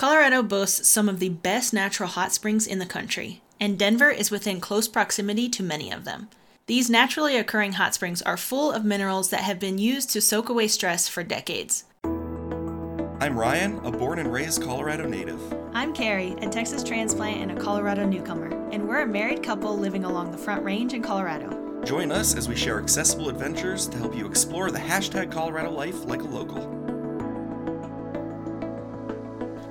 Colorado boasts some of the best natural hot springs in the country, and Denver is within close proximity to many of them. These naturally occurring hot springs are full of minerals that have been used to soak away stress for decades. I'm Ryan, a born and raised Colorado native. I'm Carrie, a Texas transplant and a Colorado newcomer, and we're a married couple living along the Front Range in Colorado. Join us as we share accessible adventures to help you explore the hashtag Colorado life like a local.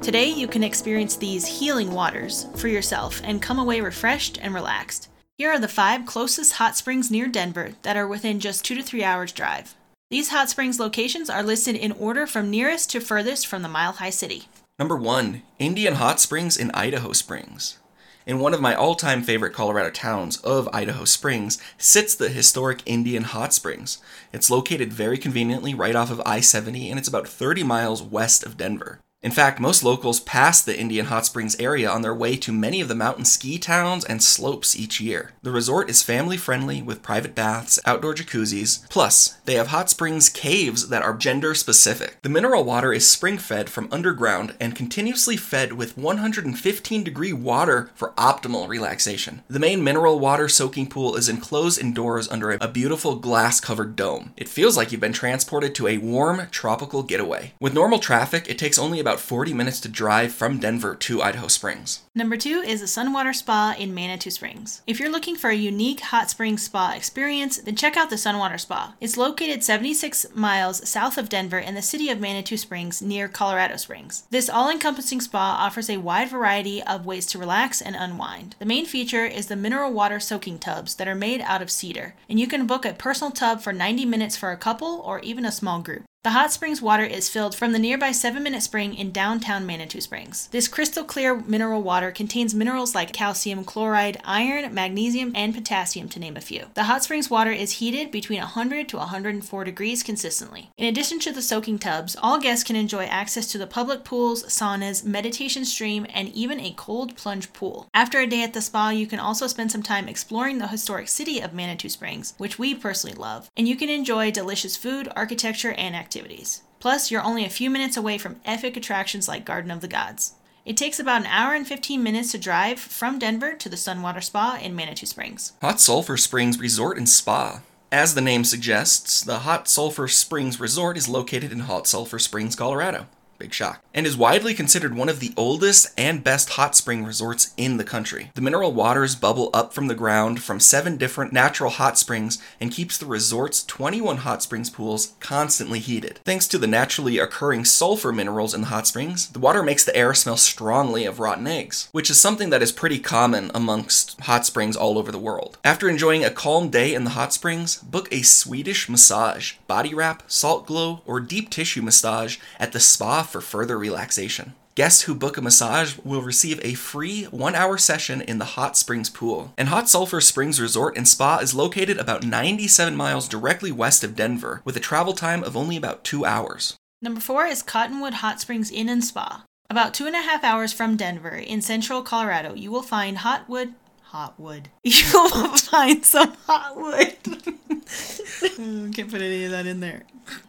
Today, you can experience these healing waters for yourself and come away refreshed and relaxed. Here are the five closest hot springs near Denver that are within just two to three hours' drive. These hot springs locations are listed in order from nearest to furthest from the Mile High City. Number one, Indian Hot Springs in Idaho Springs. In one of my all time favorite Colorado towns of Idaho Springs sits the historic Indian Hot Springs. It's located very conveniently right off of I 70 and it's about 30 miles west of Denver. In fact, most locals pass the Indian Hot Springs area on their way to many of the mountain ski towns and slopes each year. The resort is family friendly with private baths, outdoor jacuzzis, plus, they have hot springs caves that are gender specific. The mineral water is spring fed from underground and continuously fed with 115 degree water for optimal relaxation. The main mineral water soaking pool is enclosed indoors under a beautiful glass covered dome. It feels like you've been transported to a warm tropical getaway. With normal traffic, it takes only about 40 minutes to drive from Denver to Idaho Springs. Number two is the Sunwater Spa in Manitou Springs. If you're looking for a unique hot spring spa experience, then check out the Sunwater Spa. It's located 76 miles south of Denver in the city of Manitou Springs near Colorado Springs. This all encompassing spa offers a wide variety of ways to relax and unwind. The main feature is the mineral water soaking tubs that are made out of cedar, and you can book a personal tub for 90 minutes for a couple or even a small group. The hot springs water is filled from the nearby 7 Minute Spring in downtown Manitou Springs. This crystal clear mineral water contains minerals like calcium chloride, iron, magnesium, and potassium, to name a few. The hot springs water is heated between 100 to 104 degrees consistently. In addition to the soaking tubs, all guests can enjoy access to the public pools, saunas, meditation stream, and even a cold plunge pool. After a day at the spa, you can also spend some time exploring the historic city of Manitou Springs, which we personally love, and you can enjoy delicious food, architecture, and activities. Plus, you're only a few minutes away from epic attractions like Garden of the Gods. It takes about an hour and 15 minutes to drive from Denver to the Sunwater Spa in Manitou Springs. Hot Sulphur Springs Resort and Spa. As the name suggests, the Hot Sulphur Springs Resort is located in Hot Sulphur Springs, Colorado. Big shock. And is widely considered one of the oldest and best hot spring resorts in the country. The mineral waters bubble up from the ground from seven different natural hot springs and keeps the resort's 21 hot springs pools constantly heated. Thanks to the naturally occurring sulfur minerals in the hot springs, the water makes the air smell strongly of rotten eggs, which is something that is pretty common amongst hot springs all over the world. After enjoying a calm day in the hot springs, book a Swedish massage, body wrap, salt glow, or deep tissue massage at the spa for further relaxation. Guests who book a massage will receive a free one hour session in the Hot Springs pool. And Hot Sulphur Springs Resort and Spa is located about 97 miles directly west of Denver, with a travel time of only about two hours. Number four is Cottonwood Hot Springs Inn and Spa. About two and a half hours from Denver, in central Colorado, you will find hotwood. Hotwood. You will find some hotwood. Can't put any of that in there.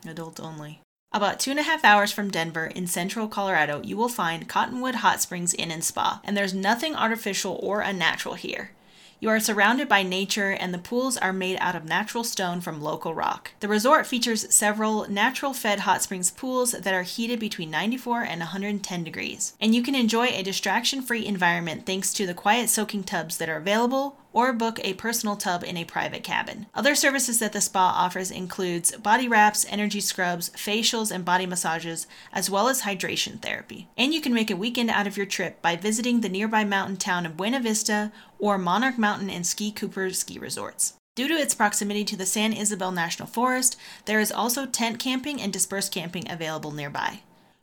Adult only. About two and a half hours from Denver in central Colorado, you will find Cottonwood Hot Springs Inn and Spa, and there's nothing artificial or unnatural here. You are surrounded by nature, and the pools are made out of natural stone from local rock. The resort features several natural fed hot springs pools that are heated between 94 and 110 degrees. And you can enjoy a distraction free environment thanks to the quiet soaking tubs that are available or book a personal tub in a private cabin. Other services that the spa offers includes body wraps, energy scrubs, facials and body massages, as well as hydration therapy. And you can make a weekend out of your trip by visiting the nearby mountain town of Buena Vista or Monarch Mountain and Ski Cooper ski resorts. Due to its proximity to the San Isabel National Forest, there is also tent camping and dispersed camping available nearby.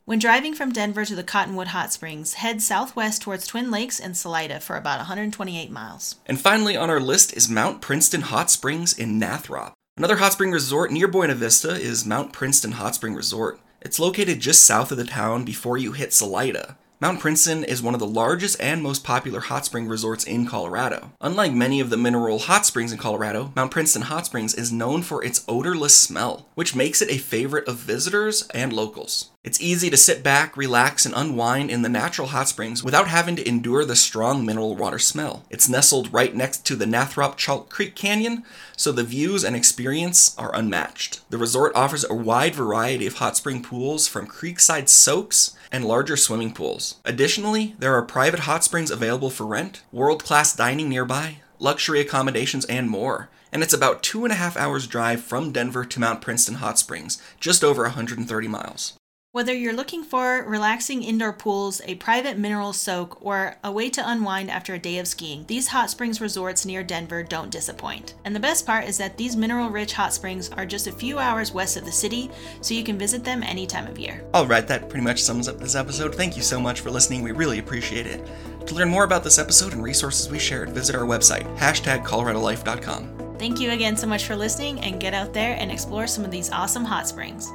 When driving from Denver to the Cottonwood Hot Springs, head southwest towards Twin Lakes and Salida for about 128 miles. And finally on our list is Mount Princeton Hot Springs in Nathrop. Another hot spring resort near Buena Vista is Mount Princeton Hot Spring Resort. It's located just south of the town before you hit Salida. Mount Princeton is one of the largest and most popular hot spring resorts in Colorado. Unlike many of the mineral hot springs in Colorado, Mount Princeton Hot Springs is known for its odorless smell, which makes it a favorite of visitors and locals. It's easy to sit back, relax, and unwind in the natural hot springs without having to endure the strong mineral water smell. It's nestled right next to the Nathrop Chalk Creek Canyon, so the views and experience are unmatched. The resort offers a wide variety of hot spring pools from creekside soaks and larger swimming pools. Additionally, there are private hot springs available for rent, world class dining nearby, luxury accommodations, and more. And it's about two and a half hours drive from Denver to Mount Princeton Hot Springs, just over 130 miles. Whether you're looking for relaxing indoor pools, a private mineral soak, or a way to unwind after a day of skiing, these hot springs resorts near Denver don't disappoint. And the best part is that these mineral rich hot springs are just a few hours west of the city, so you can visit them any time of year. Alright, that pretty much sums up this episode. Thank you so much for listening. We really appreciate it. To learn more about this episode and resources we shared, visit our website, hashtag coloradolife.com. Thank you again so much for listening, and get out there and explore some of these awesome hot springs.